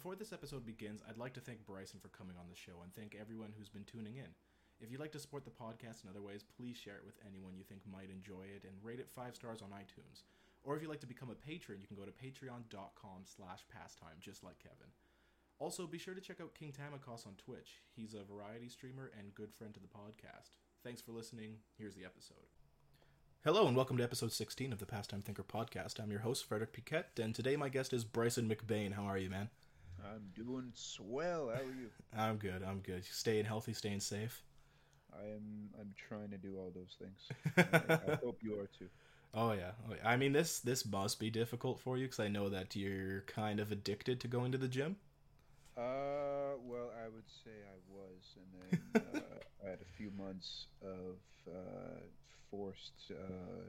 Before this episode begins, I'd like to thank Bryson for coming on the show and thank everyone who's been tuning in. If you'd like to support the podcast in other ways, please share it with anyone you think might enjoy it and rate it five stars on iTunes. Or if you'd like to become a patron, you can go to patreon.com slash pastime, just like Kevin. Also, be sure to check out King Tamakos on Twitch. He's a variety streamer and good friend to the podcast. Thanks for listening. Here's the episode. Hello and welcome to episode 16 of the Pastime Thinker podcast. I'm your host, Frederick Piquette, and today my guest is Bryson McBain. How are you, man? I'm doing swell. How are you? I'm good. I'm good. Staying healthy, staying safe. I am. I'm trying to do all those things. I, I hope you are too. Oh yeah. oh yeah. I mean this this must be difficult for you because I know that you're kind of addicted to going to the gym. Uh, well, I would say I was, and then uh, I had a few months of uh, forced uh,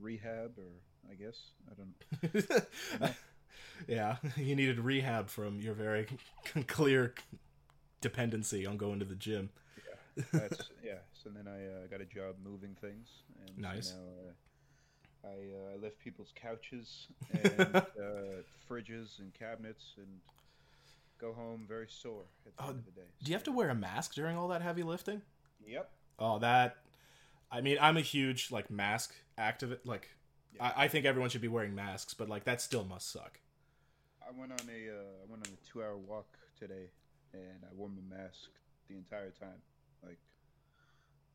rehab, or I guess I don't. Yeah, you needed rehab from your very clear dependency on going to the gym. Yeah, that's yeah. So then I uh, got a job moving things, and Nice. So now, uh, I uh, I lift people's couches and uh, fridges and cabinets, and go home very sore at the Oh, end of the day. Do you have to wear a mask during all that heavy lifting? Yep. Oh, that. I mean, I'm a huge like mask activist. Like, Yeah. I, I think everyone should be wearing masks, but like that still must suck. I went on a uh, I went on a two hour walk today, and I wore my mask the entire time. Like,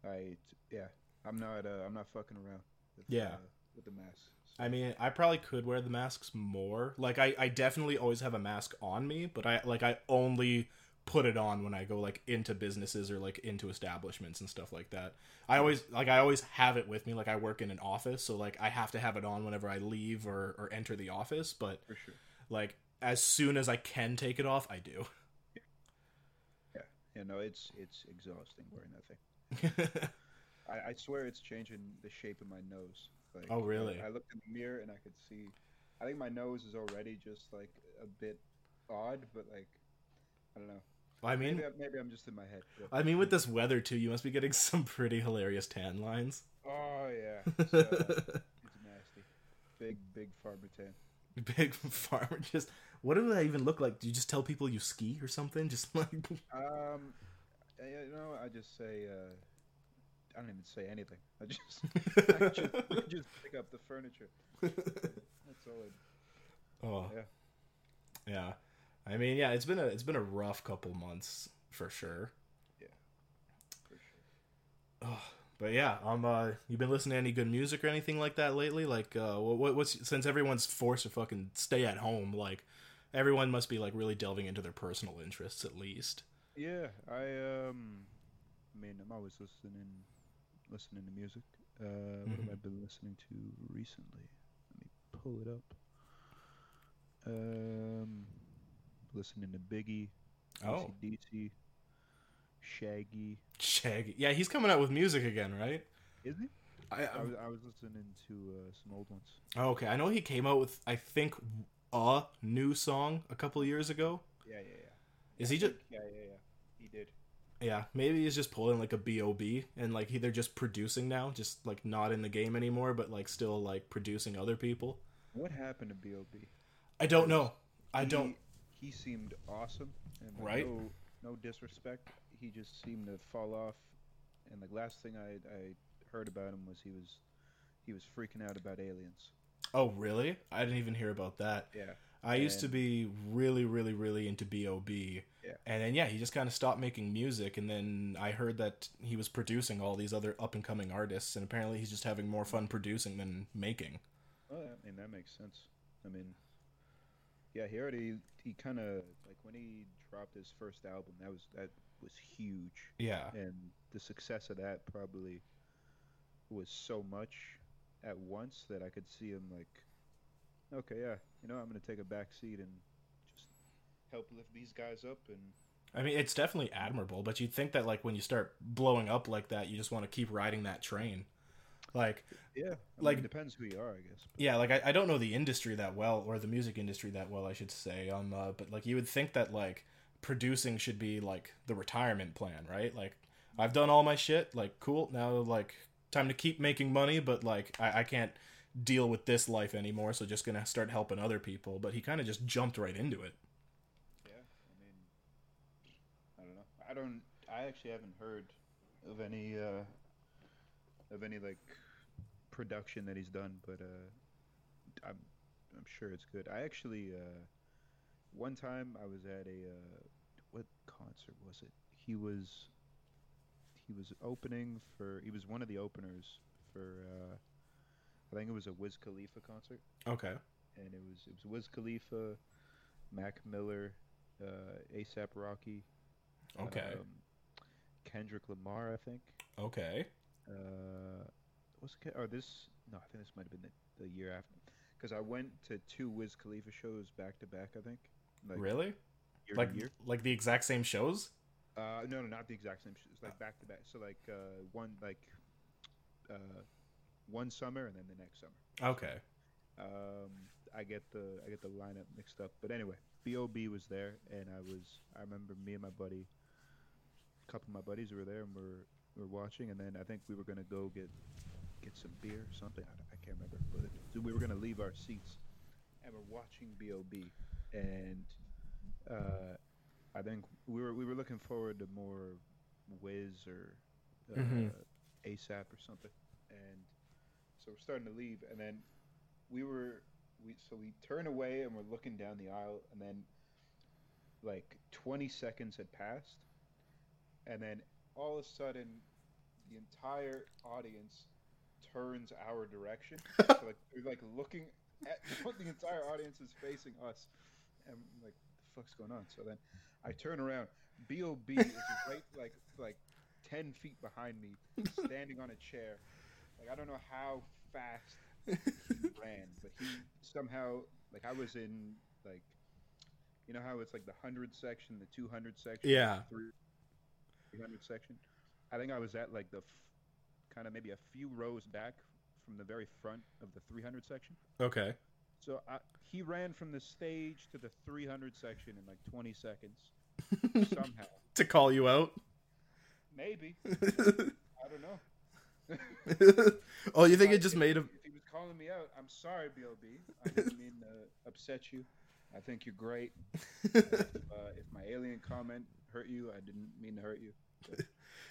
I yeah, I'm not uh, I'm not fucking around. With, Yeah. uh, with the mask. So, I mean, I probably could wear the masks more. Like, I, I definitely always have a mask on me, but I like I only put it on when I go like into businesses or like into establishments and stuff like that. I always like I always have it with me. Like I work in an office, so like I have to have it on whenever I leave or or enter the office. But for sure. like as soon as I can take it off, I do. Yeah. Yeah. No, it's it's exhausting wearing that thing. I, I swear it's changing the shape of my nose. Like, Oh, really? I, I looked in the mirror and I could see. I think my nose is already just like a bit odd, but like I don't know. I mean, Maybe, maybe I'm just in my head. but- I mean, with this weather too, you must be getting some pretty hilarious tan lines. Oh yeah, it's, uh, it's nasty. Big big farmer tan. Big farmer, just what do I even look like? Do you just tell people you ski or something? Just like Um, you know, I just say. Uh, I don't even say anything. I just, I just, I just pick up the furniture. That's all. I, oh Yeah. yeah. I mean, yeah, it's been a it's been a rough couple months for sure. for sure. But yeah, um, uh, you been listening to any good music or anything like that lately? Like, uh, what what's since everyone's forced to fucking stay at home, like everyone must be like really delving into their personal interests at least. Yeah, I um, I mean, I'm always listening, listening to music. Uh, what have I been listening to recently? Let me pull it up. Um, listening to Biggie, Oh, DC, Shaggy. Shaggy. Yeah, he's coming out with music again, right? Is he? I, I was, I was listening to uh, some old ones. Oh, okay, I know he came out with I think a new song a couple years ago. Yeah, yeah, yeah. Is he just Yeah, yeah, yeah. He did. yeah? Maybe he's just pulling like a B.O.B. and like he, they're just producing now, just like not in the game anymore, but like still like producing other people. What happened to B.O.B.? I don't know. I He- don't. He seemed awesome, and like, Right. No, no disrespect. He just seemed to fall off. And the last thing I I heard about him was he was he was freaking out about aliens. Oh really? I didn't even hear about that. Yeah. I used to be really, really, really into bob. Yeah. And then yeah, he just kind of stopped making music, and then I heard that he was producing all these other up and coming artists, and apparently he's just having more fun producing than making. Oh, well, I mean that makes sense. I mean, yeah, he already he kind of like when he dropped his first album, that was that was huge. Yeah. and the success of that probably was so much at once that I could see him like, okay, yeah, you know, I'm gonna take a back seat and just help lift these guys up, and I mean, it's definitely admirable, but you'd think that like when you start blowing up like that, you just want to keep riding that train. Like, yeah, I mean, Like- it depends who you are, I guess. But yeah, like I, I don't know the industry that well, or the music industry that well, I should say. Um, uh, but like you would think that like producing should be like the retirement plan, right? Like I've done all my shit, like cool. Now like time to keep making money, but like I, I can't deal with this life anymore, so just gonna start helping other people. But he kind of just jumped right into it. yeah, I mean, I don't know. I don't. I actually haven't heard of any uh, of any like production that he's done, but uh, I'm I'm sure it's good. I actually uh, one time I was at a uh, what concert was it? He was he was opening for he was one of the openers for uh, I think it was a Wiz Khalifa concert, Okay. and it was it was Wiz Khalifa, Mac Miller, uh, ASAP Rocky, Okay. um, Kendrick Lamar, I think. okay. Uh, Ke- or this? No, I think this might have been the, the year after. Because I went to two Wiz Khalifa shows back to back. I think. Like, really? Year Like year. like the exact same shows? Uh, no, no, not the exact same. It's like back to back. So like uh, one like uh, one summer and then the next summer. Okay. Um, I get the I get the lineup mixed up. But anyway, B.O.B. was there, and I was I remember me and my buddy, a couple of my buddies were there, and we're we're watching, and then I think we were gonna go get get some beer or something. I, I can't remember, but so we were gonna leave our seats, and we're watching B.O.B. and uh, I think we were we were looking forward to more Wiz or uh, Mhm. ASAP or something, and so we're starting to leave, and then we were we so we turn away and we're looking down the aisle, and then like 20 seconds had passed, and then all of a sudden the entire audience turns our direction. so like we're like looking at the entire audience is facing us, and I'm like the fuck's going on? So then I turn around. B.O.B. is right like like 10 feet behind me, standing on a chair. Like I don't know how fast he ran, but he somehow like I was in like you know how it's like the hundred section, the two hundred section, Yeah. three hundred section. I think I was at like the f- kind of maybe a few rows back from the very front of the three hundred section. Okay. So I, he ran from the stage to the three hundred section in like twenty seconds somehow. to call you out. Maybe I don't know. oh, you think I- it just if- made him? If he was calling me out, I'm sorry, B.O.B. I didn't mean to upset you. I think you're great. if, uh, if my alien comment hurt you, I didn't mean to hurt you.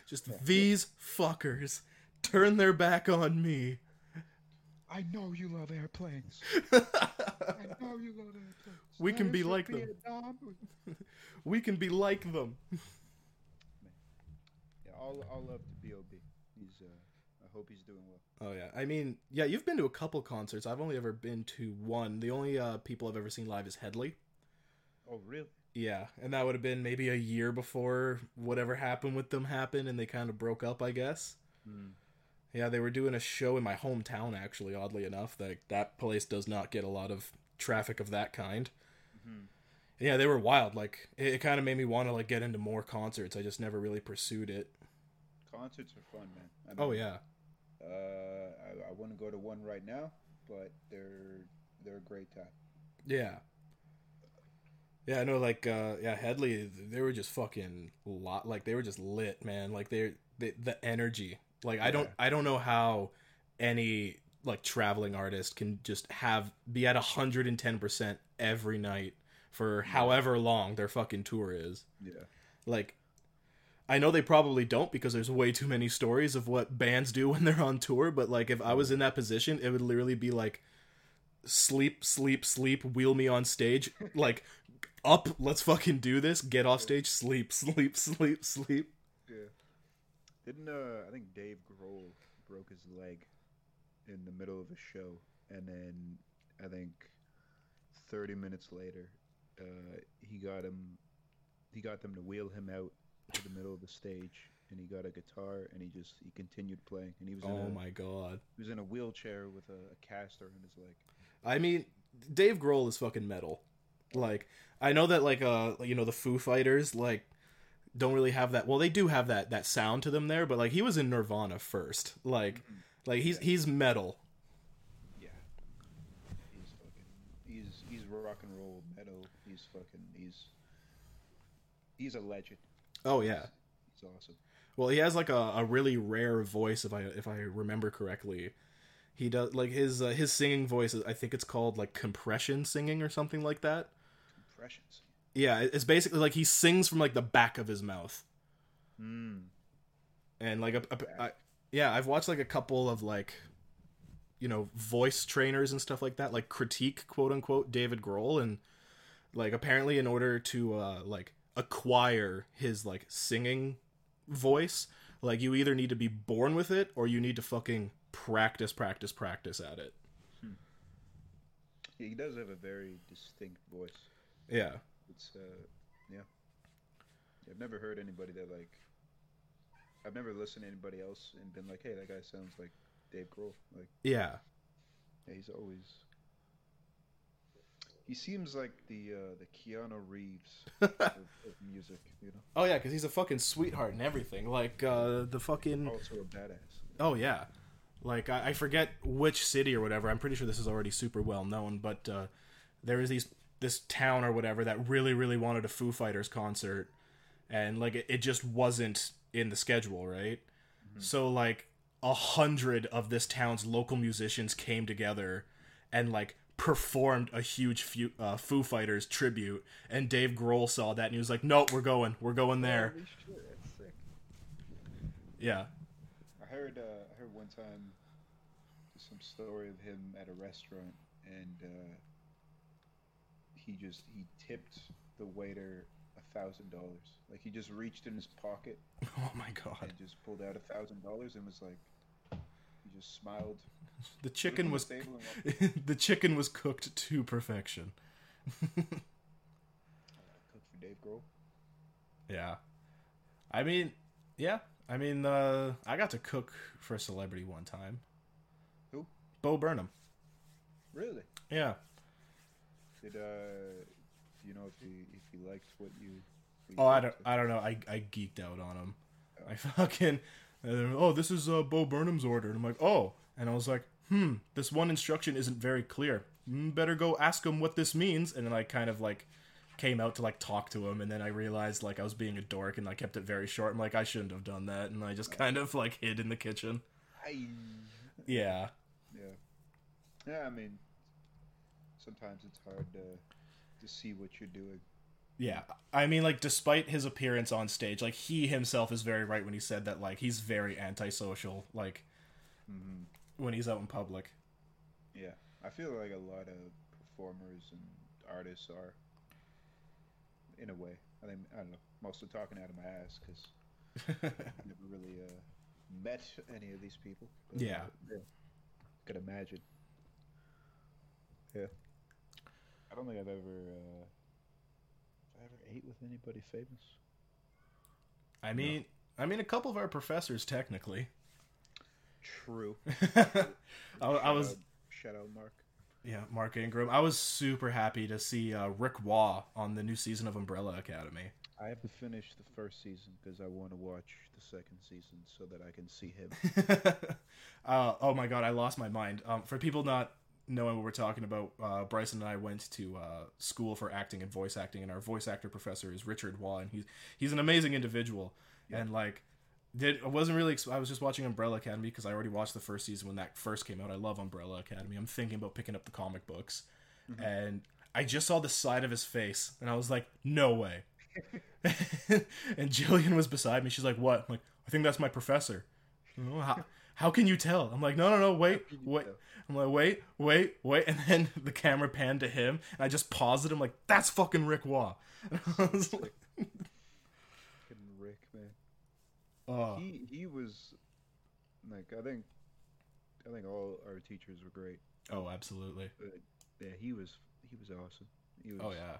just these fuckers turn their back on me. I know you love airplanes. I know you love airplanes. We can be like them. We can be like them. Yeah, all, all love to B.O.B. He's. Uh, I hope he's doing well. Oh yeah, I mean, yeah, you've been to a couple concerts. I've only ever been to one. The only uh, people I've ever seen live is Hedley. Oh, really? Yeah, and that would have been maybe a year before whatever happened with them happened, and they kind of broke up, I guess. Hmm. Yeah, they were doing a show in my hometown, actually. Oddly enough, that that place does not get a lot of traffic of that kind. Mhm. Yeah, they were wild. Like it, it kind of made me want to like get into more concerts. I just never really pursued it. Concerts are fun, man. I Oh yeah, Uh, I, I want to go to one right now, but they're they're a great time. yeah, yeah. I know. Like uh, yeah, Hedley. They were just fucking lot. Like they were just lit, man. Like they're they, the energy. Like I don't I don't know how any like traveling artist can just have be at hundred and ten percent every night for however long their fucking tour is. Yeah. Like, I know they probably don't because there's way too many stories of what bands do when they're on tour. But like, if I was in that position, it would literally be like, sleep, sleep, sleep, wheel me on stage, like, up, let's fucking do this. Get off stage, sleep, sleep, sleep, sleep. Didn't uh I think Dave Grohl broke his leg in the middle of a show and then I think 30 minutes later uh he got him he got them to wheel him out to the middle of the stage and he got a guitar and he just he continued playing and he was in Oh a, my god. he was in a wheelchair with a, a caster in his leg. I mean, Dave Grohl is fucking metal. Like, I know that like uh you know the Foo Fighters like don't really have that. Well, they do have that that sound to them there, but like he was in Nirvana first. Like, like he's he's metal. Yeah. He's fucking he's he's rock and roll metal. He's fucking he's he's a legend. Oh yeah. He's awesome. Well, he has like a, a really rare voice if I if I remember correctly. He does like his uh, his singing voice. I think it's called like compression singing or something like that. Impressions. Yeah, it's basically like he sings from like the back of his mouth. Mm. and like a, a, I, yeah i've watched like a couple of like you know voice trainers and stuff like that like critique quote unquote david grohl and like apparently in order to uh like acquire his like singing voice like you either need to be born with it or you need to fucking practice practice practice at it He does have a very distinct voice. yeah It's uh, yeah. I've never heard anybody that like. I've never listened to anybody else and been like, "Hey, that guy sounds like Dave Grohl." Like, yeah yeah, he's always. He seems like the uh, the Keanu Reeves of, of music, you know. oh yeah because he's a fucking sweetheart and everything like uh the fucking Also a badass. Oh yeah, like I, I forget which city or whatever. I'm pretty sure this is already super well known, but uh, there is these this town or whatever that really really wanted a Foo Fighters concert, and like it, it just wasn't in the schedule, right? So like a hundred of this town's local musicians came together and like performed a huge Foo, uh, Foo Fighters tribute, and Dave Grohl saw that and he was like, "Nope, we're going, we're going there." Holy shit, that's sick. Yeah. I heard uh, I heard one time some story of him at a restaurant and uh, he just he tipped the waiter a thousand dollars. Like he just reached in his pocket Oh my god. and just pulled out a thousand dollars and was like he just smiled. The chicken was the table and walked- the chicken was cooked to perfection. cooked for Dave Grohl. Yeah. I mean, yeah. I mean, uh, I got to cook for a celebrity one time. Who? Bo Burnham. Really? Yeah. Did uh do you know if he if he liked what you Oh, I don't. I don't know. I, I geeked out on him. I fucking. oh, this is uh, Bo Burnham's order. And I'm like, oh, and I was like, hmm, this one instruction isn't very clear. Mm, better go ask him what this means. And then I kind of like came out to like talk to him, and then I realized like I was being a dork, and I kept it very short. I'm like, I shouldn't have done that, and I just kind of like hid in the kitchen. Yeah. Yeah. Yeah, I mean, sometimes it's hard to to see what you're doing. Yeah, I mean, like, despite his appearance on stage, like, he himself is very right when he said that, like, he's very antisocial, like, hmm when he's out in public. Yeah, I feel like a lot of performers and artists are, in a way. I think I don't know, mostly talking out of my ass because I've never really uh, met any of these people. But, Yeah. yeah, could imagine. Yeah, I don't think I've ever, uh, I ever ate with anybody famous. I mean, I mean, a couple of our professors, technically. True. I, I was, shout out Mark. yeah, Mark Ingram. I was super happy to see uh, Rick Waugh on the new season of Umbrella Academy. I have to finish the first season because I want to watch the second season so that I can see him. uh, oh my god, I lost my mind. Um, for people not knowing what we're talking about, uh, Bryson and I went to uh, school for acting and voice acting, and our voice actor professor is Richard Waugh, and he's he's an amazing individual. And like, did I wasn't really. I was just watching Umbrella Academy because I already watched the first season when that first came out. I love Umbrella Academy. I'm thinking about picking up the comic books, and I just saw the side of his face, and I was like, no way. and Jillian was beside me. She's like, "What?" I'm like, "I think that's my professor." "Oh, how, how can you tell? I'm like, "No, no, no, wait, wait." tell? I'm like, "Wait, wait, wait," and then the camera panned to him, and I just paused it. I'm like, "That's fucking Rick Waugh." And I was like, Fucking Rick, man. oh, He he was like I think I think all our teachers were great. oh, absolutely. But yeah, he was he was awesome. He oh, was, Oh yeah,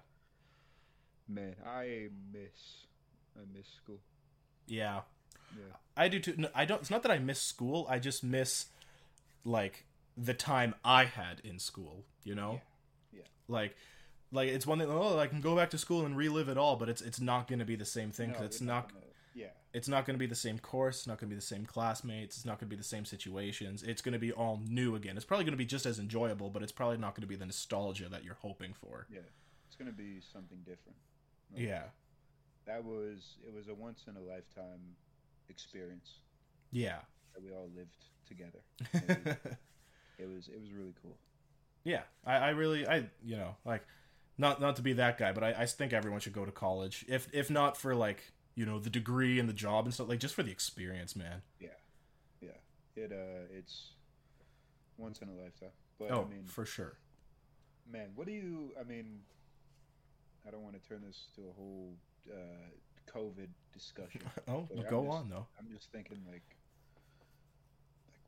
man. I miss I miss school. yeah. Yeah, I do too. No, I don't. It's not that I miss school. I just miss like the time I had in school. You know, Yeah. Yeah. like. Like it's one thing. Oh, I can go back to school and relive it all, but it's it's not going to be the same thing. 'cause No, it's you're not gonna- yeah, it's not going to be the same course. It's not going to be the same classmates. It's not going to be the same situations. It's going to be all new again. It's probably going to be just as enjoyable, but it's probably not going to be the nostalgia that you're hoping for. yeah. It's gonna be something different. Yeah, that was it was a once in a lifetime experience yeah, that we all lived together. It was it was really cool. yeah. I, I really, I you know, like, not not to be that guy, but I, I think everyone should go to college. If if not for like you know the degree and the job and stuff like just for the experience man Yeah, yeah. It uh, it's once in a lifetime. But oh I mean, for sure man, what do you? I mean, I don't want to turn this to a whole uh, COVID discussion. oh go just- on though I'm just thinking like, like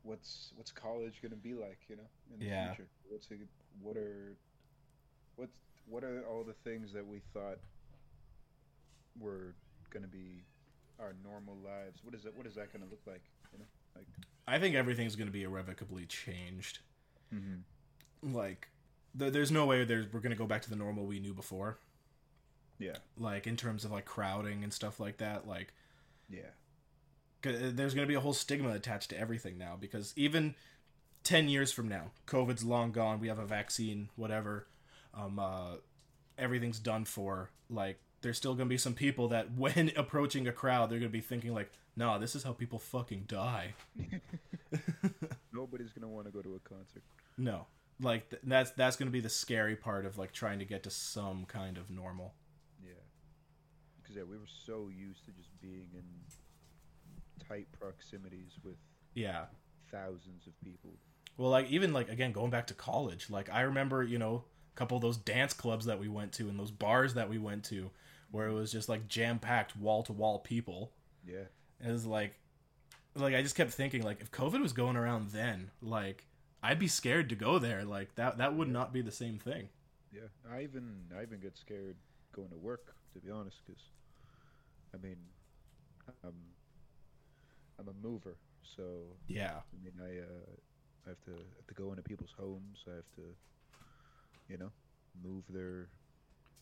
what's what's college gonna be like? You know, in the Yeah. future. What's it? What are what's what are all the things that we thought were gonna be our normal lives? What is that? What is that gonna look like? You know, like. i think everything's going to be irrevocably changed Mm-hmm. like th- there's no way there's we're going to go back to the normal we knew before Yeah. like in terms of like crowding and stuff like that like Yeah. there's going to be a whole stigma attached to everything now because even 10 years from now covid's long gone we have a vaccine whatever um uh everything's done for like there's still going to be some people that when approaching a crowd they're going to be thinking like no this is how people fucking die Nobody's gonna want to go to a concert. no like th- that's that's going to be the scary part of like trying to get to some kind of normal. Because yeah, we were so used to just being in tight proximities with yeah thousands of people. Well, like even like again going back to college, like I remember you know a couple of those dance clubs that we went to and those bars that we went to, where it was just like jam packed wall to wall people. Yeah. It was like, like I just kept thinking like if COVID was going around then, like I'd be scared to go there. Like that that would not be the same thing. Yeah. I even I even get scared going to work to be honest, because I mean, I'm I'm a mover, so Yeah, I mean I uh, I have to have to go into people's homes. I have to, you know, move their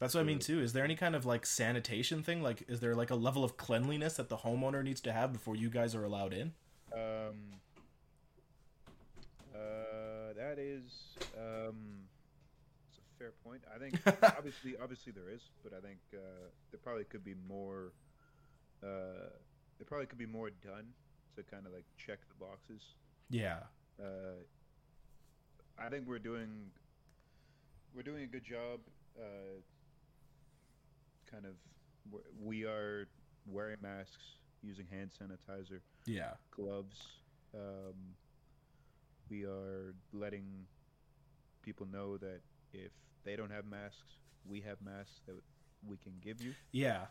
that's what I mean too. Is there any kind of like sanitation thing? Like, is there like a level of cleanliness that the homeowner needs to have before you guys are allowed in? Um, uh, that is um, it's a fair point. I think obviously, obviously there is, but I think uh, there probably could be more. Uh, there probably could be more done to kind of like check the boxes. Yeah, Uh, I think we're doing we're doing a good job. Uh, kind of, we're- wearing masks, using hand sanitizer yeah, gloves. Um, we are letting people know that if they don't have masks, we have masks that we can give you. yeah.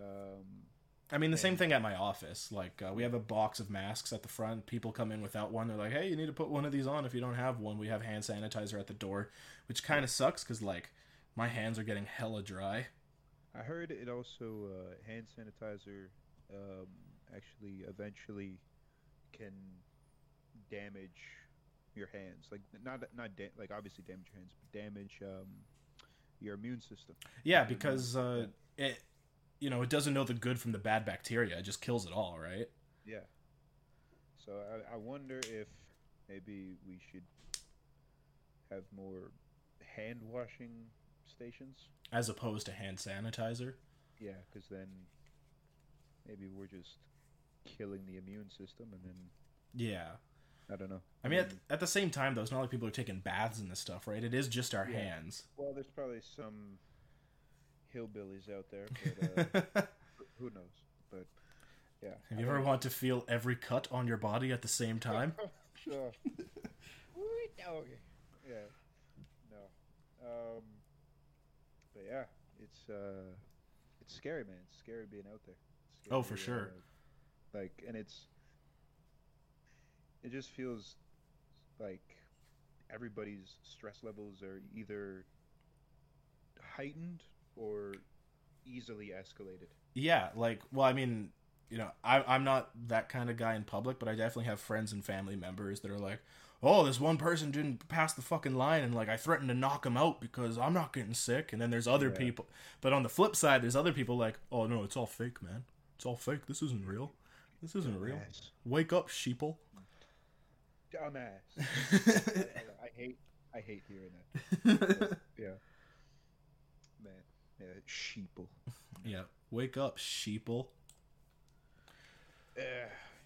Um, I mean, the same thing at my office. Like, uh, we have a box of masks at the front. People come in without one. They're like, "Hey, you need to put one of these on if you don't have one." We have hand sanitizer at the door, which kind of sucks because like my hands are getting hella dry. I heard it also uh, hand sanitizer um, actually eventually can damage your hands. Like not not da- like obviously damage your hands, but damage um, your immune system. Yeah, because uh, it, you know, it doesn't know the good from the bad bacteria. It just kills it all, right? Yeah. So I, I wonder if maybe we should have more hand washing stations. As opposed to hand sanitizer. Yeah, because then maybe we're just killing the immune system, and then Yeah. I don't know. I mean, at, Um, at the same time, though, it's not like people are taking baths in this stuff, right? It is just our Yeah. hands. well, there's probably some hillbillies out there, but uh, who knows? But yeah. Have you ever don't- want to feel every cut on your body at the same time? sure. okay. Yeah. No. Um. But yeah, it's uh, it's scary, man. It's scary being out there. It's Oh, for sure. uh, like, and it's it just feels like everybody's stress levels are either heightened or easily escalated. Yeah, like, well, I mean, you know, I, I'm not that kind of guy in public, but I definitely have friends and family members that are like, oh, this one person didn't pass the fucking line, and like, I threatened to knock him out because I'm not getting sick. And then there's other Yeah. people, but on the flip side, there's other people like, oh no, it's all fake, man. It's all fake. This isn't real. This isn't real. Wake up, sheeple. Dumbass. I hate I hate hearing that. Yeah. Yeah, sheeple. yeah, wake up, sheeple. Uh,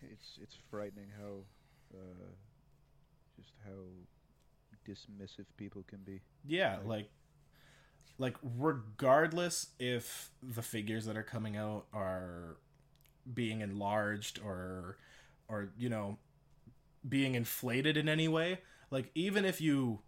it's it's frightening how uh, just how dismissive people can be. Yeah, Like- like like regardless if the figures that are coming out are being enlarged or or you know being inflated in any way like even if you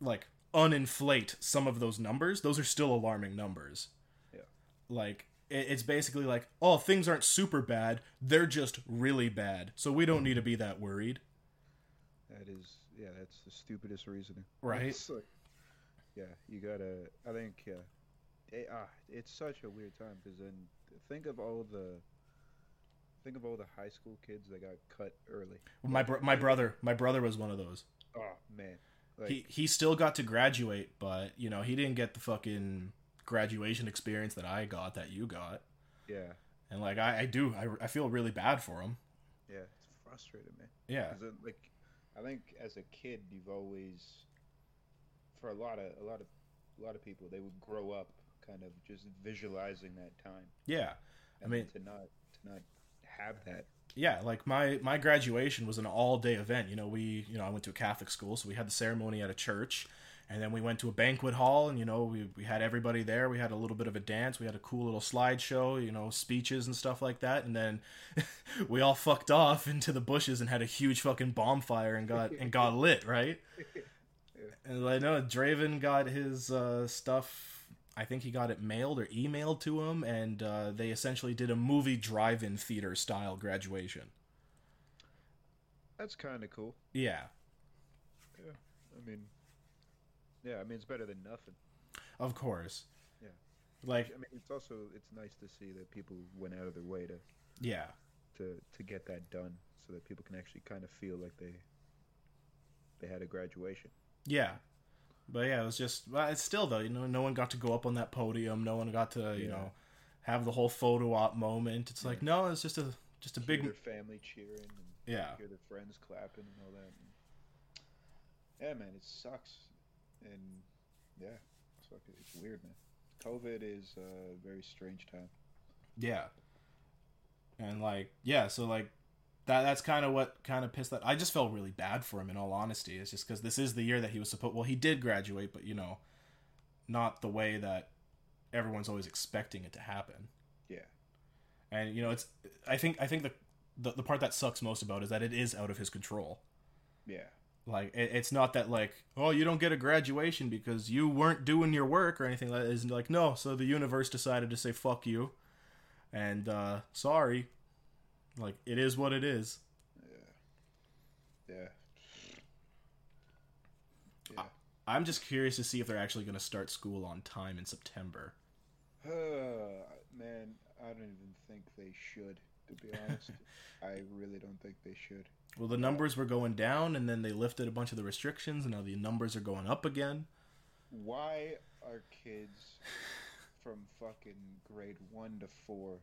like uninflate some of those numbers those are still alarming numbers Yeah. like it's basically like oh things aren't super bad they're just really bad so we don't need to be that worried That is, yeah, that's the stupidest reasoning. Right. Like- yeah, you gotta. I think, yeah, it, ah, it's such a weird time because then think of all the, think of all the high school kids that got cut early. my bro- my brother my brother was one of those Oh man, like he he still got to graduate but you know he didn't get the fucking graduation experience that i got that you got yeah, and like i, I do I, I feel really bad for him yeah, it's frustrating, man. Yeah. it, like, I think as a kid, you've always, for a lot of a lot of a lot of people, they would grow up kind of just visualizing that time. yeah And mean- to not to not have that. Yeah like my my graduation was an all day event. You know we you know i went to a catholic school so we had the ceremony at a church and then we went to a banquet hall and you know we, we had everybody there. We had a little bit of a dance. We had a cool little slideshow you know speeches and stuff like that and then we all fucked off into the bushes and had a huge fucking bonfire and got and got lit right? And i know draven got his uh, stuff i think he got it mailed or emailed to him and uh, they essentially did a movie drive-in theater style graduation That's kind of cool. yeah I mean, yeah, I mean it's better than nothing. of course Yeah. like I mean, it's also it's nice to see that people went out of their way to yeah to to get that done, so that people can actually kind of feel like they they had a graduation. Yeah. But yeah, it was just well, it's still though, you know, no one got to go up on that podium, no one got to, you Yeah. know, have the whole photo op moment. It's like no, it's just a just a Hear big their family cheering and yeah. hear their friends clapping and all that. yeah, man, it sucks, and yeah, it's fucking, it's weird, man. COVID is a very strange time. Yeah. And like yeah, so like that that's kind of what kind of pissed that I just felt really bad for him in all honesty. It's just cuz this is the year that he was supposed well, he did graduate, but you know, not the way that everyone's always expecting it to happen. Yeah, And you know, it's I think I think the the, the part that sucks most about it is that it is out of his control. yeah, Like it, it's not that like oh you don't get a graduation because you weren't doing your work or anything like that. It's like no, so the universe decided to say fuck you, and uh, sorry, like it is what it is. yeah, yeah. Yeah. I'm just curious to see if they're actually going to start school on time in September. Uh, man, I don't even think they should. To be honest, I really don't think they should. Well, the numbers were going down, and then they lifted a bunch of the restrictions, and now the numbers are going up again. Why are kids from fucking grade one to four?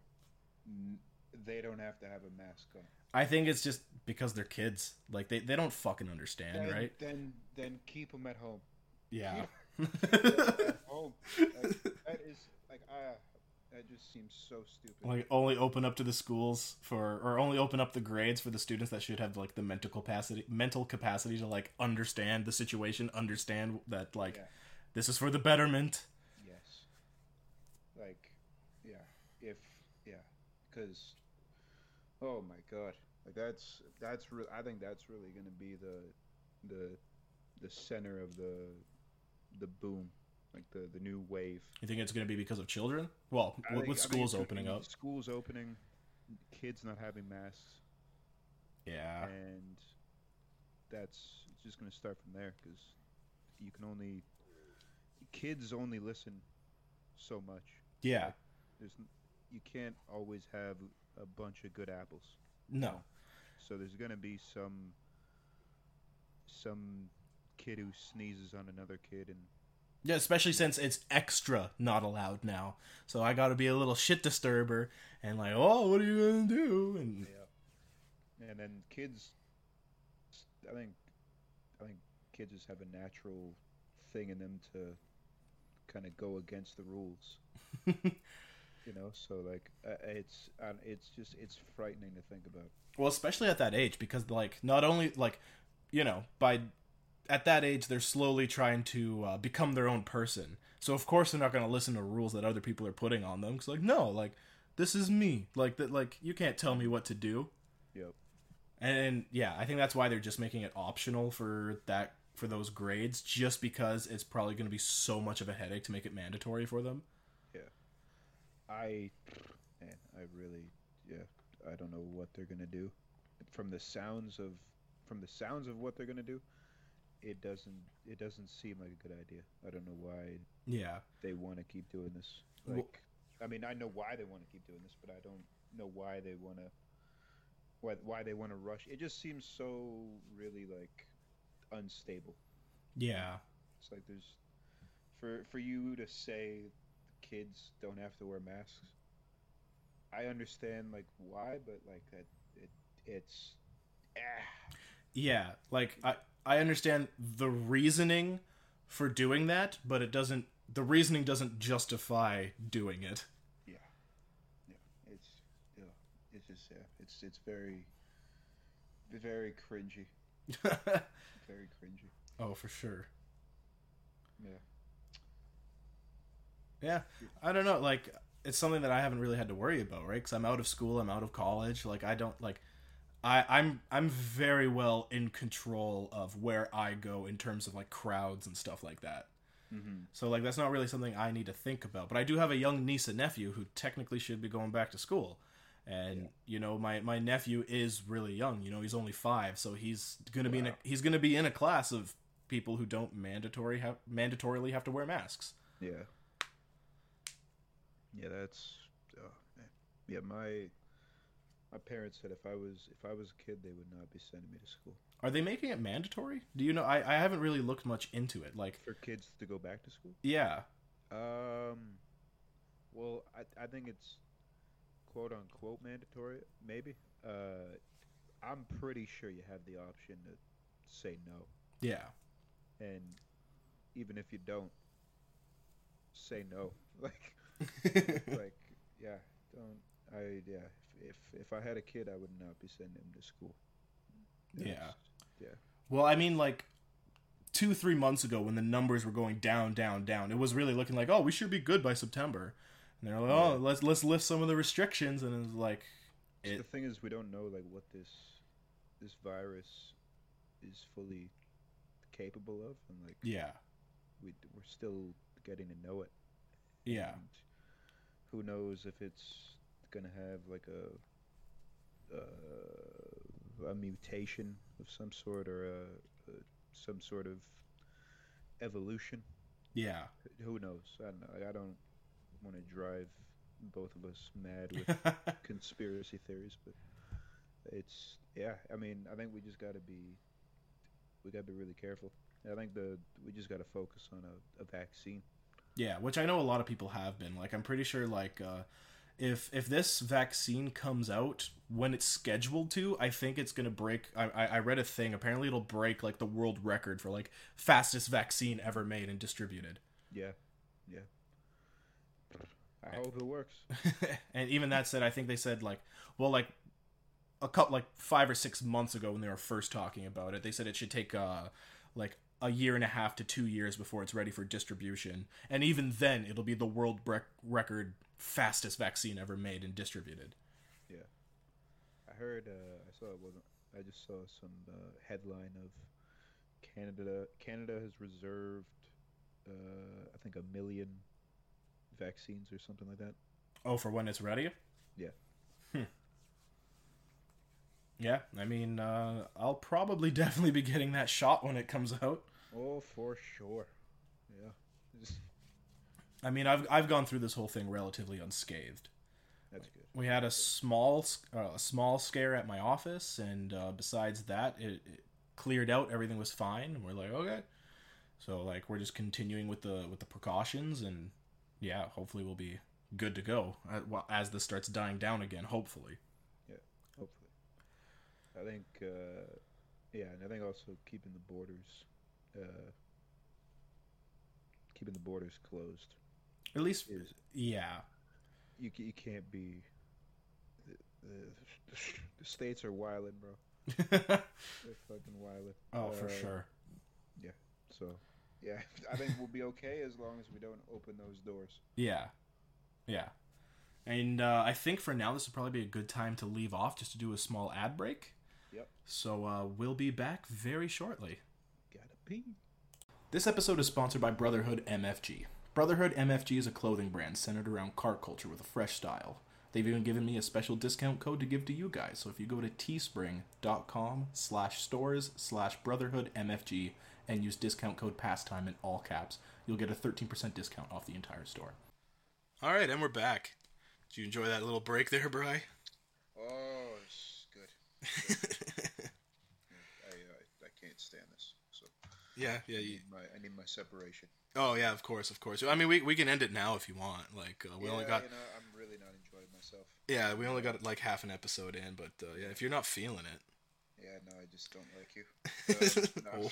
n- They don't have to have a mask on. I think it's just because they're kids. Like they, they don't fucking understand, Then, right? Then then keep them at home. Yeah. At home. Like, that is like ah, that just seems so stupid. like only open up to the schools for or only open up the grades for the students that should have like the mental capacity mental capacity to like understand the situation understand that like Yeah. this is for the betterment Yes. Like, yeah, if yeah, because oh my god, like that's that's re- I think that's really gonna be the the the center of the the boom, like the the new wave. you think it's going to be because of children? Well I with, think- with I schools opening up. schools opening, kids not having masks, yeah. And that's it's just gonna start from there because you can only kids only listen so much. yeah. There's n- you can't always have a bunch of good apples. no So there's gonna be some some kid who sneezes on another kid and yeah especially since it's extra not allowed now so i got to be a little shit disturber and like oh what are you going to do and yeah. and then kids I think I think kids just have a natural thing in them to kind of go against the rules. you know, so like uh, it's and it's just it's frightening to think about. Well, especially at that age, because like not only like, you know, by at that age they're slowly trying to uh, become their own person. So of course they're not going to listen to rules that other people are putting on them. Cause like no, like This is me. Like that. Like you can't tell me what to do. Yep. And yeah, I think that's why they're just making it optional for that for those grades, just because it's probably going to be so much of a headache to make it mandatory for them. I, man, I really, yeah, I don't know what they're gonna do. From the sounds of, from the sounds of what they're gonna do, it doesn't, it doesn't seem like a good idea. I don't know why Yeah. they want to keep doing this. Well- Like, I mean, I know why they want to keep doing this, but I don't know why they want to, why, why they want to rush. It just seems so really like unstable. Yeah. It's like there's, for for you to say kids don't have to wear masks. I understand like why, but like that it it's ah, Yeah. Like I I understand the reasoning for doing that, but it doesn't the reasoning doesn't justify doing it. yeah, yeah. It's yeah, it's just yeah, it's it's very very cringy, very cringy. oh, for sure. Yeah. Yeah, I don't know. Like, it's something that I haven't really had to worry about, right? Because I'm out of school, I'm out of college. Like, I don't like. I, I'm I'm very well in control of where I go in terms of like crowds and stuff like that. Mm-hmm. So like that's not really something I need to think about. But I do have a young niece and nephew who technically should be going back to school. And Yeah. you know my, my nephew is really young. You know he's only five, so he's gonna be in a, he's gonna be in a class of people who don't mandatory have mandatorily have to wear masks. Yeah. Yeah, that's oh, yeah. My my parents said if I was if I was a kid, they would not be sending me to school. Are they making it mandatory? Do you know? I, I haven't really looked much into it. Like, for kids to go back to school? yeah, Um, well, I I think it's quote unquote mandatory, maybe. Uh, I'm pretty sure you have the option to say no, yeah, and even if you don't, say no. Like like yeah, don't I yeah. If if, if I had a kid, I would not be sending him to school. Yeah. yeah. Well, I mean, like two, three months ago when the numbers were going down, down, down, it was really looking like, oh, we should be good by September. And they're like, oh, Yeah. let's let's lift some of the restrictions, and it's like, it, the thing is, we don't know like what this this virus is fully capable of, and like yeah, we we're still getting to know it. Yeah, And who knows if it's gonna have like a uh, a mutation of some sort or a, a some sort of evolution. yeah, Who knows? I don't know. I don't want to drive both of us mad with conspiracy theories, but it's yeah. I mean, I think we just got to be we got to be really careful. I think the we just got to focus on a, a vaccine. Yeah. Which I know a lot of people have been. Like, I'm pretty sure, like, uh, if if this vaccine comes out when it's scheduled to, I think it's gonna break. I, I I read a thing. Apparently, it'll break like the world record for like fastest vaccine ever made and distributed. Yeah, yeah. I hope it works. and even that said, I think they said like, well, like a couple, like five or six months ago when they were first talking about it, they said it should take uh like a year and a half to two years before it's ready for distribution, and even then, it'll be the world rec- record fastest vaccine ever made and distributed. Yeah. I heard. Uh, I saw it wasn't. I just saw some uh, headline of Canada. Canada has reserved, uh, I think, a million vaccines or something like that. Oh, for when it's ready. Yeah. Yeah, I mean, uh, I'll probably definitely be getting that shot when it comes out. Oh, for sure. Yeah. Just- I mean, I've I've gone through this whole thing relatively unscathed. That's good. we had a small uh, a small scare at my office and uh, besides that it, it cleared out everything was fine and we're like okay so like we're just continuing with the with the precautions and yeah hopefully we'll be good to go uh, well, as this starts dying down again Hopefully. I think. Uh, yeah, and I think also keeping the borders. Uh, keeping the borders closed. at least Is- yeah You you can't be. The, the, the states are wilding, bro. They're fucking wilding. oh for sure. Yeah. So, yeah, I think we'll be okay as long as we don't open those doors. yeah yeah And uh, I think for now, this would probably be a good time to leave off just to do a small ad break. Yep. So uh, we'll be back very shortly. Gotta pee. This episode is sponsored by Brotherhood MFG. Brotherhood MFG is a clothing brand centered around car culture with a fresh style. They've even given me a special discount code to give to you guys. So if you go to teespring.com slash stores slash brotherhood MFG and use discount code pastime in all caps, you'll get a 13% discount off the entire store. All right, and we're back. Did you enjoy that little break there, Bry? Oh, it's good. good. I, uh, I can't stand this. Yeah, yeah. I need my I need my separation. oh, yeah, of course, of course. I mean, we, we can end it now if you want. Like, uh, we yeah, only got You know, I'm really not enjoying myself. yeah, we only got like half an episode in, but uh, yeah, if you're not feeling it, Yeah, no, I just don't like you. Um, no,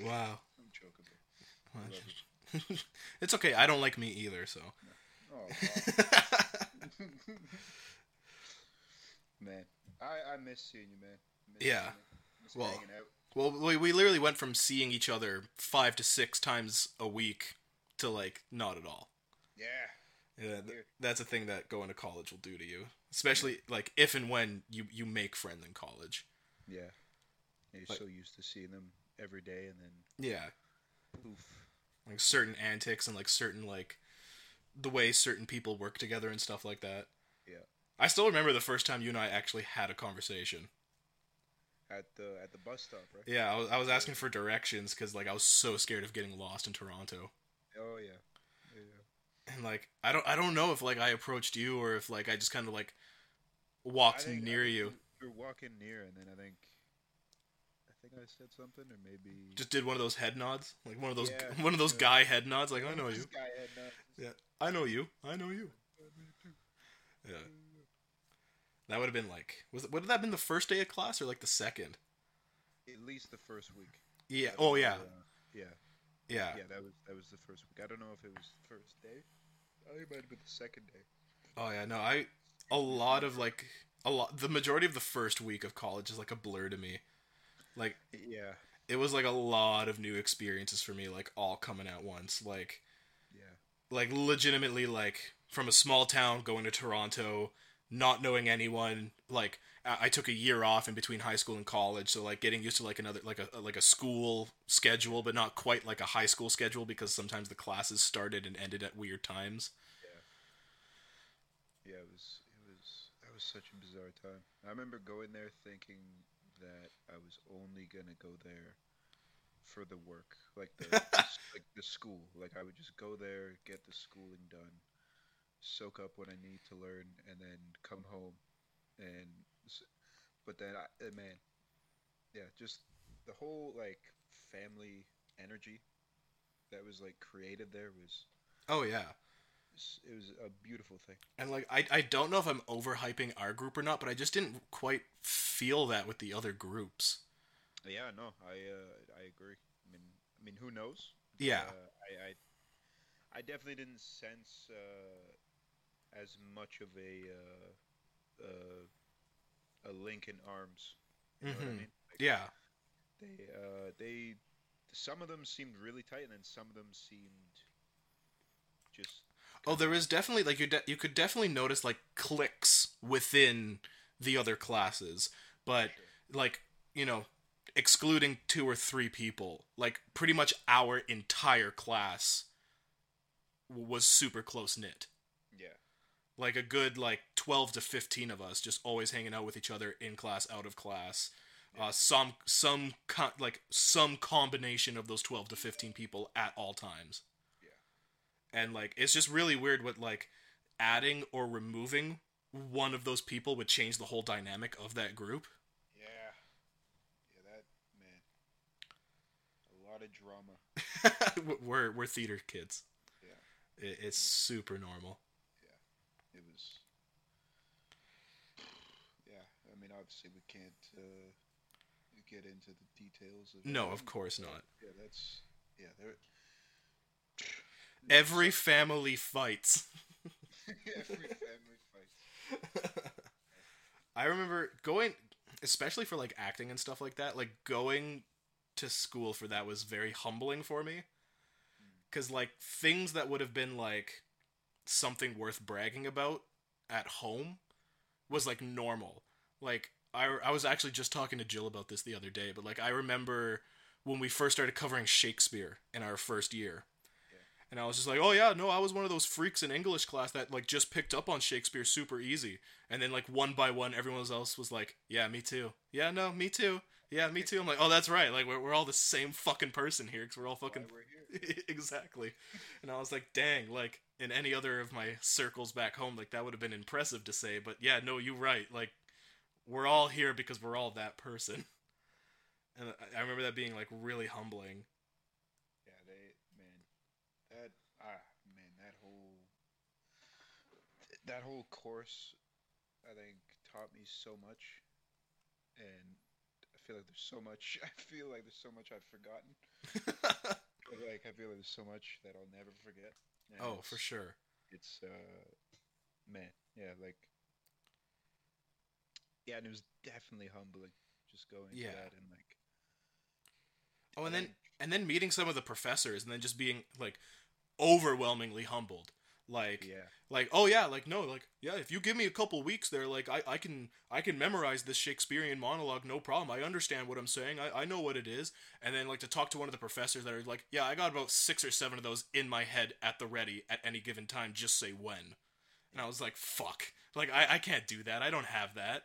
Oh. wow, I'm joking. it's okay. I don't like me either, so. Oh, wow. man, I I miss seeing you, man. Miss Yeah. you. Miss Well, hanging out. Well, we, we literally went from seeing each other five to six times a week to like not at all. Yeah. Yeah, th- that's a thing that going to college will do to you, especially like if and when you you make friends in college. Yeah. You're Like- so used to seeing them every day, and then Yeah, poof. like certain antics and like certain like the way certain people work together and stuff like that. Yeah. I still remember the first time you and I actually had a conversation. At the at the bus stop, right? Yeah, I was, I was asking for directions because like I was so scared of getting lost in Toronto. Oh yeah. Yeah. and like I don't I don't know if like I approached you or if like I just kind of like walked think- near you. you, We were walking near, and then I think, I think I said something, or maybe just did one of those head nods, like one of those Yeah, one of those yeah. guy head nods, like I know you, guy had nuts. yeah, I know you, I know you, yeah. That would have been like was it, would that have been the first day of class or like the second? At least the first week. Yeah. Oh yeah. uh, yeah. Yeah. Yeah. That was that was the first week. I don't know if it was the first day. I think it might have been the second day. Oh yeah. No, I a lot of like a lot the majority of the first week of college is like a blur to me. Like Yeah. it was like a lot of new experiences for me, like all coming at once. Like Yeah. like legitimately like from a small town going to Toronto, not knowing anyone. Like I, took a year off in between high school and college, so like getting used to like another like a like a school schedule, but not quite like a high school schedule because sometimes the classes started and ended at weird times. Yeah. yeah, It was it was that was such a bizarre time. I remember going there thinking that I was only gonna go there for the work, like the, the like the school. Like I would just go there, get the schooling done, soak up what I need to learn, and then come home. And but then I, uh, man, yeah, just the whole like family energy that was like created there was Oh yeah. it was a beautiful thing. And like I, I don't know if I'm overhyping our group or not, but I just didn't quite feel that with the other groups. Yeah, no, I uh, I agree. I mean, I mean, who knows? Yeah. Uh, I, I I definitely didn't sense uh, as much of a uh, uh, a link in arms. You know what I mean? Like, Yeah. They uh, they some of them seemed really tight, and then some of them seemed just Oh, there is definitely like you de- you could definitely notice like cliques within the other classes, but like you know, excluding two or three people, like pretty much our entire class was super close knit. Yeah. Like a good like twelve to fifteen of us, just always hanging out with each other in class, out of class. Uh, some some co- like some combination of those twelve to fifteen people at all times and like it's just really weird what like adding or removing one of those people would change the whole dynamic of that group Yeah. Yeah, that man. A lot of drama. we're we're theater kids Yeah. it, it's super normal It was. Yeah, I mean, obviously we can't uh, get into the details of. no of course not Yeah, that's yeah. There. every family fights every family fights. i remember going especially for like acting and stuff like that like going to school for that was very humbling for me because like things that would have been like something worth bragging about at home was like normal. Like I I was actually just talking to Jill about this the other day, but like I remember when we first started covering Shakespeare in our first year. And I was just like, "Oh yeah, no, I was one of those freaks in English class that like just picked up on Shakespeare super easy." And then like one by one everyone else was like, "Yeah, me too." "Yeah, no, me too." "Yeah, me too." I'm like, "Oh, that's right. Like we're we're all the same fucking person here cuz we're all fucking we're exactly. And I was like, dang, like in any other of my circles back home, like that would have been impressive to say. But yeah, no, you're right. Like we're all here because we're all that person. And I- remember that being like really humbling. Yeah, they man, that ah man, that whole that whole course, I think taught me so much, and I feel like there's so much. I feel like there's so much I've forgotten. Like I feel like there's so much that I'll never forget. and oh, for sure. It's uh, man, yeah, like yeah, and it was definitely humbling just going Yeah. to that and like. Oh, and then and then meeting some of the professors and then just being like overwhelmingly humbled. Like yeah, like oh yeah like no like yeah if you give me a couple weeks there like I, I can i can memorize this shakespearean monologue no problem. I understand what i'm saying. I, I know what it is. And then like to talk to one of the professors that are like yeah i got about six or seven of those in my head at the ready at any given time just say when. And i was like fuck. Like i, I can't do that. I don't have that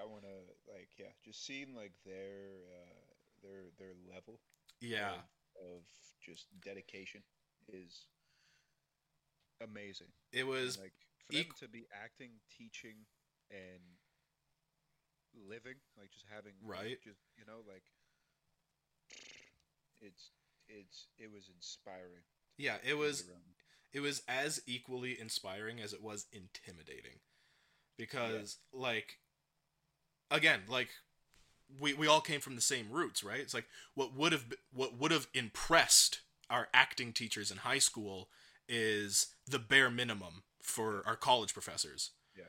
I want to like yeah, just seeing like their uh, their their level yeah of, of just dedication is amazing. it was like for them to be acting, teaching, and living, like just having like, Right. just you know, like it's it's it was inspiring. yeah it was it was as equally inspiring as it was intimidating because like again like we, we all came from the same roots right it's like what would have what would have impressed our acting teachers in high school is the bare minimum for our college professors Yeah.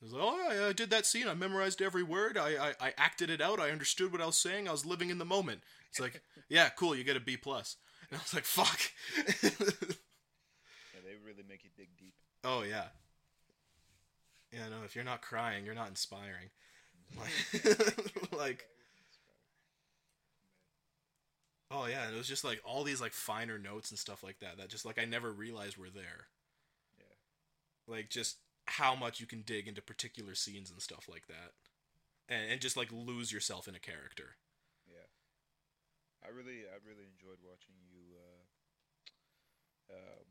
it was like, oh I, I did that scene i memorized every word I, I i acted it out i understood what i was saying i was living in the moment it's like yeah cool you get a b plus plus. and i was like fuck Yeah, they really make you dig deep. Oh yeah. Yeah, no, if you're not crying, you're not inspiring. Like, oh yeah, and it was just like all these like finer notes and stuff like that that just like I never realized were there. Yeah. Like just how much you can dig into particular scenes and stuff like that. And, and just like lose yourself in a character. Yeah. I really I really enjoyed watching you uh um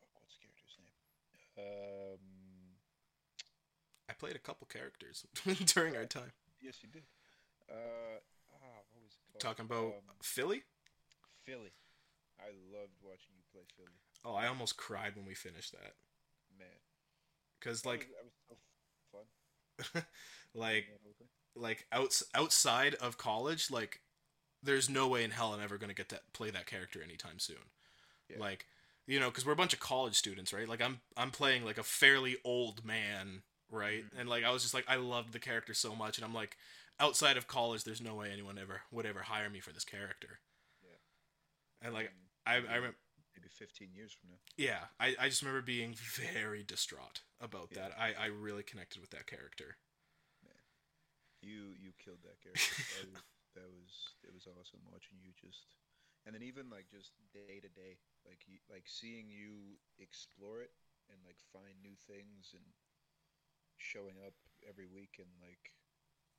fuck what's the character's name? Um I played a couple characters during our time. yes you did. Uh ah what was it called? Talking about um, Philly? Philly. I loved watching you play Philly. Oh, I almost cried when we finished that. Man. That like was, that was so fun. like thing. like outs- outside of college like there's no way in hell i'm ever going to get to play that character anytime soon Yeah. like you know because we're a bunch of college students right like i'm i'm playing like a fairly old man right Mhm. and like i was just like i loved the character so much and i'm like outside of college there's no way anyone ever would ever hire me for this character Yeah. and like i i remember maybe 15 years from now. yeah I, I just remember being very distraught about Yeah. that i i really connected with that character Man. You you killed that character. that, was, that was it was awesome watching you just, and then even like just day to day, like you, like seeing you explore it and like find new things and showing up every week and like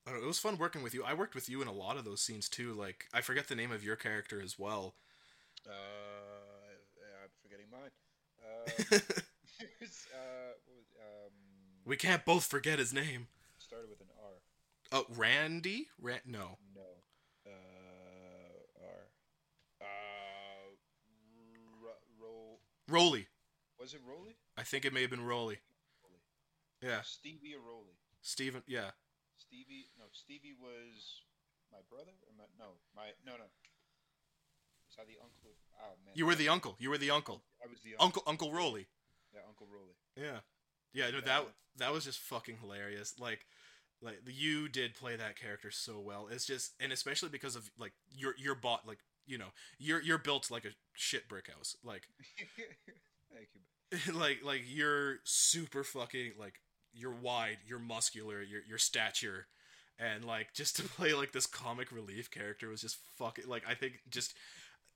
I don't know, it was fun working with you. I worked with you in a lot of those scenes too. Like I forget the name of your character as well. uh I'm forgetting mine. Uh, uh um we can't both forget his name. started with an R. Oh, Randy? Ran- no. No. Uh R. Uh Ro- Ro- Rolly. was it Roly? I think it may have been Rolly. Yeah. Stevie Rolly? Steven. Yeah. Stevie, no, Stevie was my brother or my no, my no, no. Was I the uncle? Oh man, You were the uncle. You were the uncle. I was the Uncle Uncle uncle Rolly. Yeah, Uncle Rolly. Yeah. Yeah, no, that that was just fucking hilarious. Like like you did play that character so well. It's just and especially because of like your your bot like, you know, you're you're built like a shit brick house. Like Thank you. like like you're super fucking like you're wide, you're muscular, your your stature, and like just to play like this comic relief character was just fucking like I think just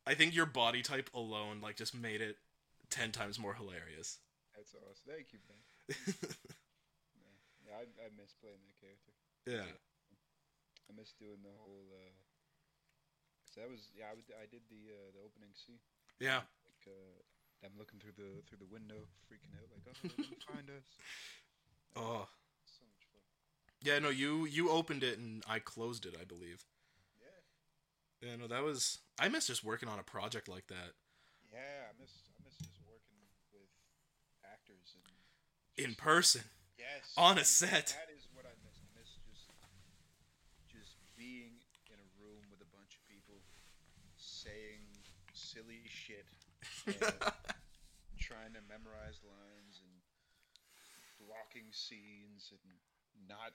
I think your body type alone like just made it ten times more hilarious. That's awesome. Thank you, man. yeah, yeah I, I miss playing that character. yeah. I miss doing the whole. uh 'cause that was yeah. I, would, I did the uh, the opening scene. Yeah. Like uh, I'm looking through the through the window, freaking out, like, oh, they're gonna find us. Oh. So much fun. Yeah, no, you you opened it and I closed it, I believe. Yeah. Yeah, no, that was I miss just working on a project like that. Yeah, I miss I miss just working with actors and In person. yes On a set. That is what I miss. I miss just just being in a room with a bunch of people saying silly shit trying to memorize lines blocking scenes and not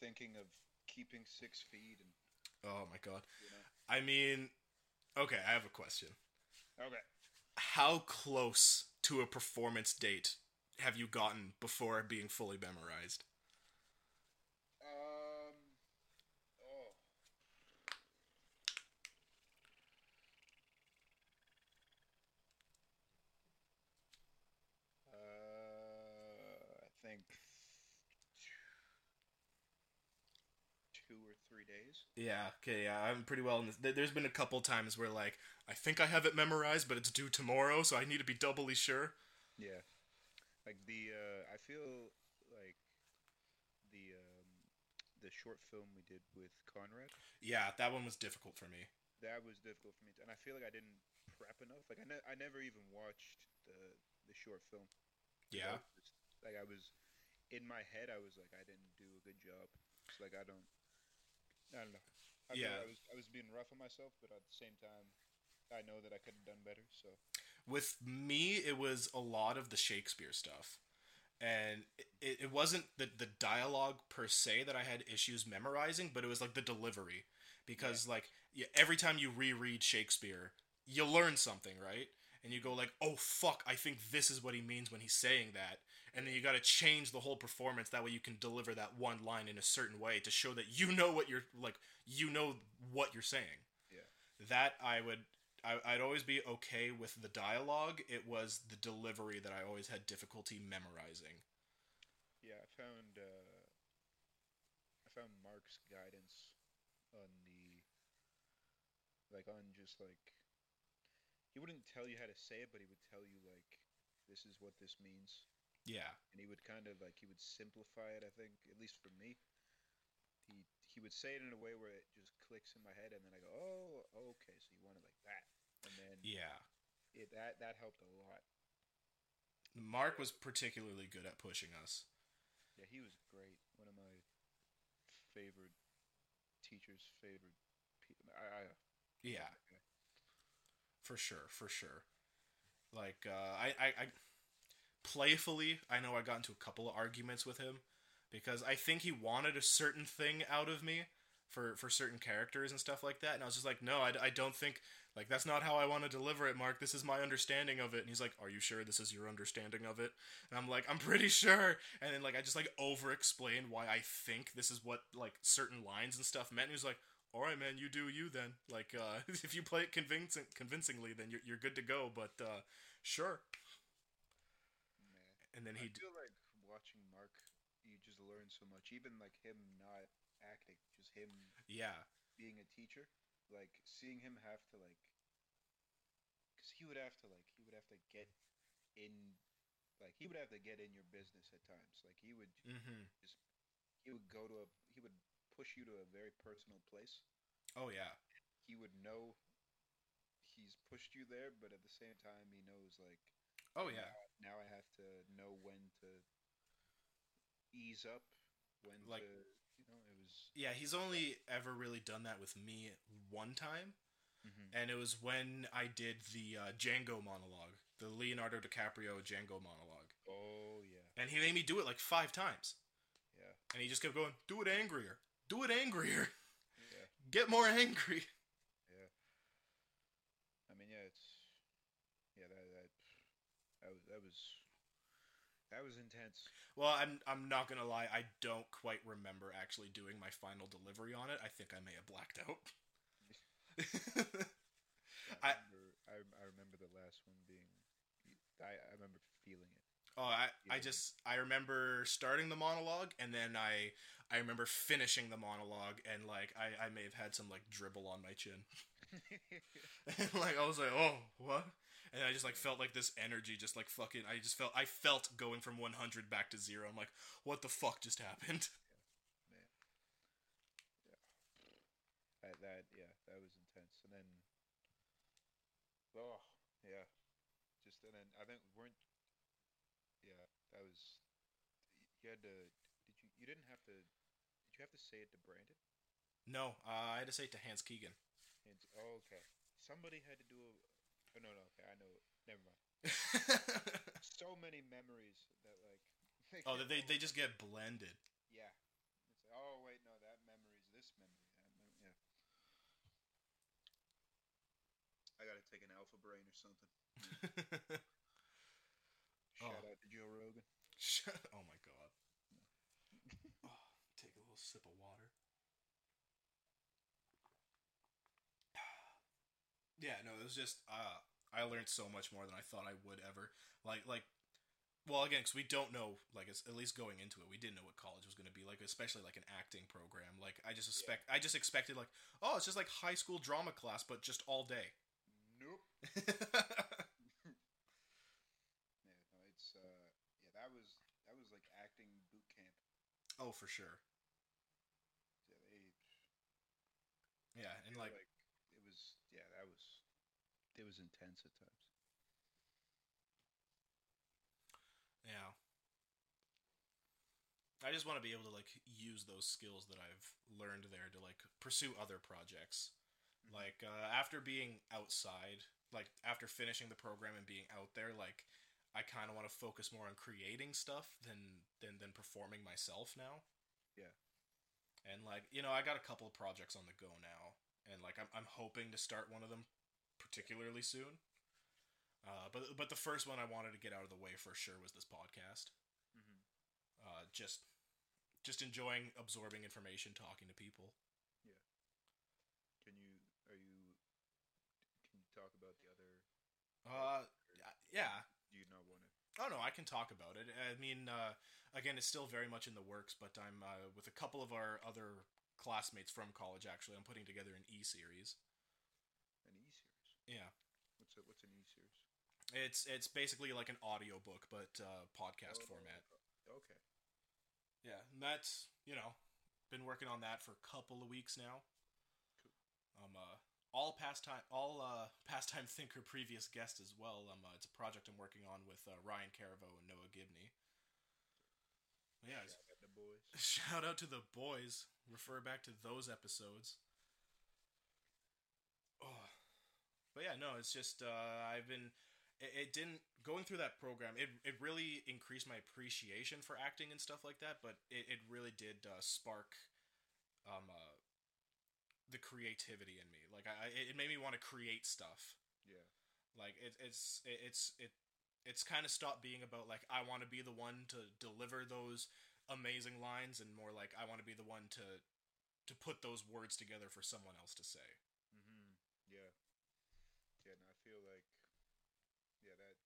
thinking of keeping six feet and Oh my god. you know. I mean, okay, I have a question. Okay. How close to a performance date have you gotten before being fully memorized? Um. Oh. Uh, I think two or three days. Yeah, okay, yeah, I'm pretty well in this. there- There's been a couple times where, like, I think I have it memorized, but it's due tomorrow, so I need to be doubly sure. Yeah. Like the uh, I feel like the um, the short film we did with Conrad. Yeah, that one was difficult for me. that was difficult for me, to, and I feel like I didn't prep enough. Like I, ne- I never even watched the the short film. Yeah. I was just- like I was in my head, I was like, I didn't do a good job. It's like I don't, I don't know. I Yeah. I was I was being rough on myself, but at the same time, I know that I could have done better. So With me, it was a lot of the Shakespeare stuff. And it, it wasn't the, the dialogue per se that I had issues memorizing, but it was like the delivery. Because, like, yeah, every time you reread Shakespeare, you learn something, right? And you go, like, oh, fuck, I think this is what he means when he's saying that. And then you gotta change the whole performance. That way you can deliver that one line in a certain way to show that you know what you're, like, you know what you're saying. Yeah. That I would I, I'd always be okay with the dialogue. It was the delivery that I always had difficulty memorizing. yeah, I found uh, I found Mark's guidance on the like on just like he wouldn't tell you how to say it, but he would tell you like this is what this means. Yeah, and he would kind of like he would simplify it. I think, at least for me, he he would say it in a way where it just clicks in my head, and then I go, oh, okay, so you want it like that, and then yeah. it, that that helped a lot. Mark was particularly good at pushing us. Yeah, he was great. One of my favorite teachers, favorite people. I, I Yeah, for sure, for sure. Like uh, I, I, I, playfully, I know I got into a couple of arguments with him because I think he wanted a certain thing out of me for for certain characters and stuff like that, and I was just like, no, I, I don't think like that's not how I want to deliver it, Mark. This is my understanding of it, and he's like, are you sure this is your understanding of it? And I'm like, I'm pretty sure, and then like I just like over explain why I think this is what like certain lines and stuff meant. And he was like, all right, man, you do you then. Like, uh, if you play it convincing, convincingly, then you're, you're good to go. But uh, sure. man. And then he, d- feel like watching Mark, you just learn so much. Even like him not acting, just him yeah, being a teacher, like seeing him have to like, because he would have to like he would have to get in, like he would have to get in your business at times. Like he would mm-hmm. he would go to a he would push you to a very personal place. Oh yeah, He would know he's pushed you there, but at the same time he knows like oh yeah. now I have to know when to ease up, when Like- to you know it was Yeah, he's only ever really done that with me one time, Mhm. and it was when I did the uh, Django monologue, the Leonardo DiCaprio Django monologue, oh yeah. And he made me do it like five times, yeah. And he just kept going, "Do it angrier, do it angrier, yeah get more angry." yeah. I mean yeah it's yeah that that that was that was that was intense. Well, I'm I'm not gonna lie. I don't quite remember actually doing my final delivery on it. I think I may have blacked out. I I- remember, I, I remember the last one being. I, I remember feeling it. Oh, I I just I remember starting the monologue and then I I remember finishing the monologue and like I I may have had some like dribble on my chin. and like I was like, oh, what? And I just like felt like this energy, just like fucking. I just felt I felt going from 100 back to zero. I'm like, what the fuck just happened? that, that yeah, that was intense. And then, oh yeah, just and then I think weren't. Was. You had to. Did you? You didn't have to. Did you have to say it to Brandon? No, uh, I had to say it to Hans Keegan. And, oh, okay. Somebody had to do a. Oh no, no. Okay, I know. Never mind. So many memories that like. oh, they they just get blended. Yeah. It's like, oh wait, no, that memory is this memory. That yeah. I gotta take an alpha brain or something. Oh. Shout out to Joe Rogan. Shut- oh my god. Oh, take a little sip of water. Yeah, no, it was just uh I learned so much more than I thought I would ever. Like like well again cuz we don't know like it's, at least going into it we didn't know what college was going to be like especially like an acting program. Like I just expect I just expected like oh it's just like high school drama class but just all day. Nope. Yeah, no, it's uh, yeah, that was that was like acting boot camp. Oh, for sure. Yeah, they. Yeah, and feel like it was yeah, that was it was intense at times. Yeah. I just want to be able to like use those skills that I've learned there to like pursue other projects. Mhm. Like uh, after being outside, like after finishing the program and being out there, like I kind of want to focus more on creating stuff than than than performing myself now. Yeah. And like you know, I got a couple of projects on the go now, and like I'm I'm hoping to start one of them particularly soon. Uh, but but the first one I wanted to get out of the way for sure was this podcast Mm-hmm. uh, just just enjoying absorbing information, talking to people. Yeah. Can you are you can you talk about the other? Uh, yeah. Do you not want to? Oh no, I can talk about it. I mean, uh, again, it's still very much in the works, but I'm uh, with a couple of our other classmates from college. Actually, I'm putting together an e series. An e series. Yeah, What's a, what's an e series? it's it's basically like an audiobook, but uh, podcast Oh, format. Okay. Yeah, and that's you know, been working on that for a couple of weeks now. Um, uh, all pastime, all uh, pastime thinker, previous guest as well. Um, uh, it's a project I'm working on with uh, Ryan Caravo and Noah Gibney. Yeah, Shout out the boys. shout out to the boys. Refer back to those episodes. Oh, but yeah, no, it's just uh, I've been. It, it didn't going through that program. It it really increased my appreciation for acting and stuff like that. But it, it really did uh, spark, um, uh, the creativity in me. Like I, it made me want to create stuff. Yeah. Like it, it's it, it's it it's kind of stopped being about like I want to be the one to deliver those amazing lines and more like I want to be the one to to put those words together for someone else to say. Mm-hmm. Yeah. Yeah. No, I feel like yeah that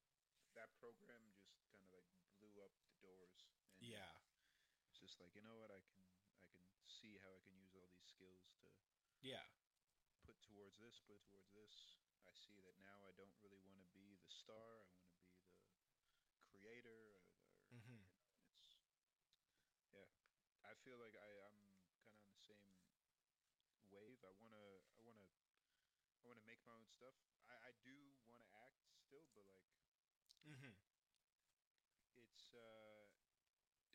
that program just kind of like blew up the doors. And Yeah. It's just like you know what I can see how I can use all these skills to Yeah. put towards this, put towards this. I see that now I don't really want to be the star. I want to be the creator. Or, or Mhm. it's yeah. I feel like I I'm kind of on the same wave. I wanna I wanna I wanna make my own stuff. I I do want to act still, but like Mhm. it's uh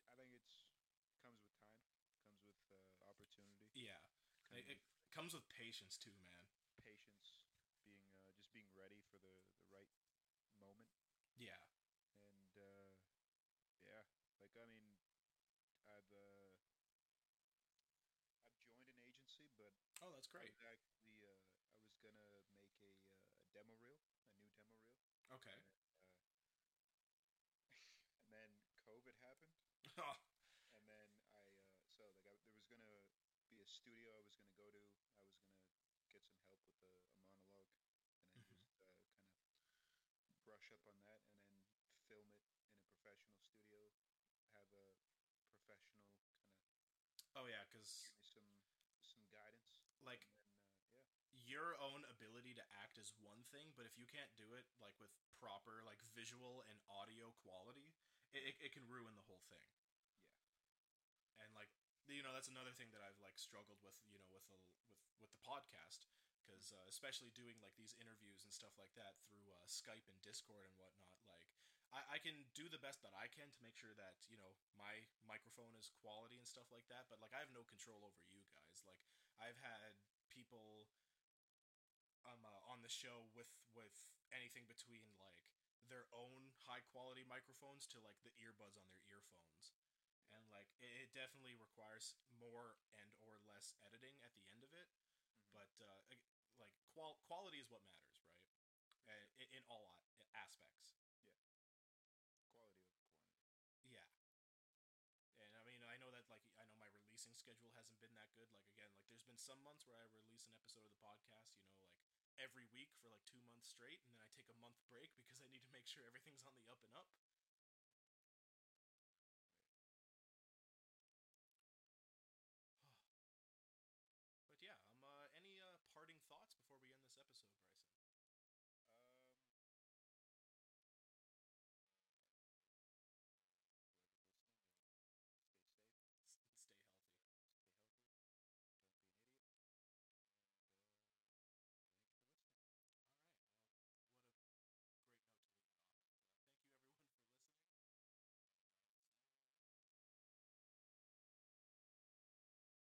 I think it's comes with time, comes with uh, opportunity, Yeah. It, it comes with patience too, man. Patience, being uh, just being ready for the the right moment. Yeah. And uh, yeah, like I mean, I've uh, I've joined an agency, but oh, that's great. I actually, uh, I was gonna make a, uh, a demo reel, a new demo reel. Okay. And, uh, and then COVID happened. and then I uh, so like I, there was gonna be a studio I was gonna go to get some help with a, a monologue, and then Mhm. just uh, kind of brush up on that, and then film it in a professional studio. Have a professional kind of Oh yeah, because some some guidance. like then, uh, yeah, your own ability to act is one thing, but if you can't do it like with proper like visual and audio quality, it, it, it can ruin the whole thing. Yeah. And like you know that's another thing that I've like struggled with you know with the with with the podcast because uh, especially doing like these interviews and stuff like that through uh, Skype and Discord and whatnot like I, I can do the best that I can to make sure that you know my microphone is quality and stuff like that but like I have no control over you guys. Like I've had people um uh, on the show with with anything between like their own high quality microphones to like the earbuds on their earphones and like it, it definitely requires more and or less editing at the end of it Mhm. but uh, like qual- quality is what matters right? Uh, in, in all aspects. Quality over quantity. yeah. And i mean i know that like i know my releasing schedule hasn't been that good. Like again like there's been some months where i release an episode of the podcast you know like every week for like two months straight and then i take a month break because i need to make sure everything's on the up and up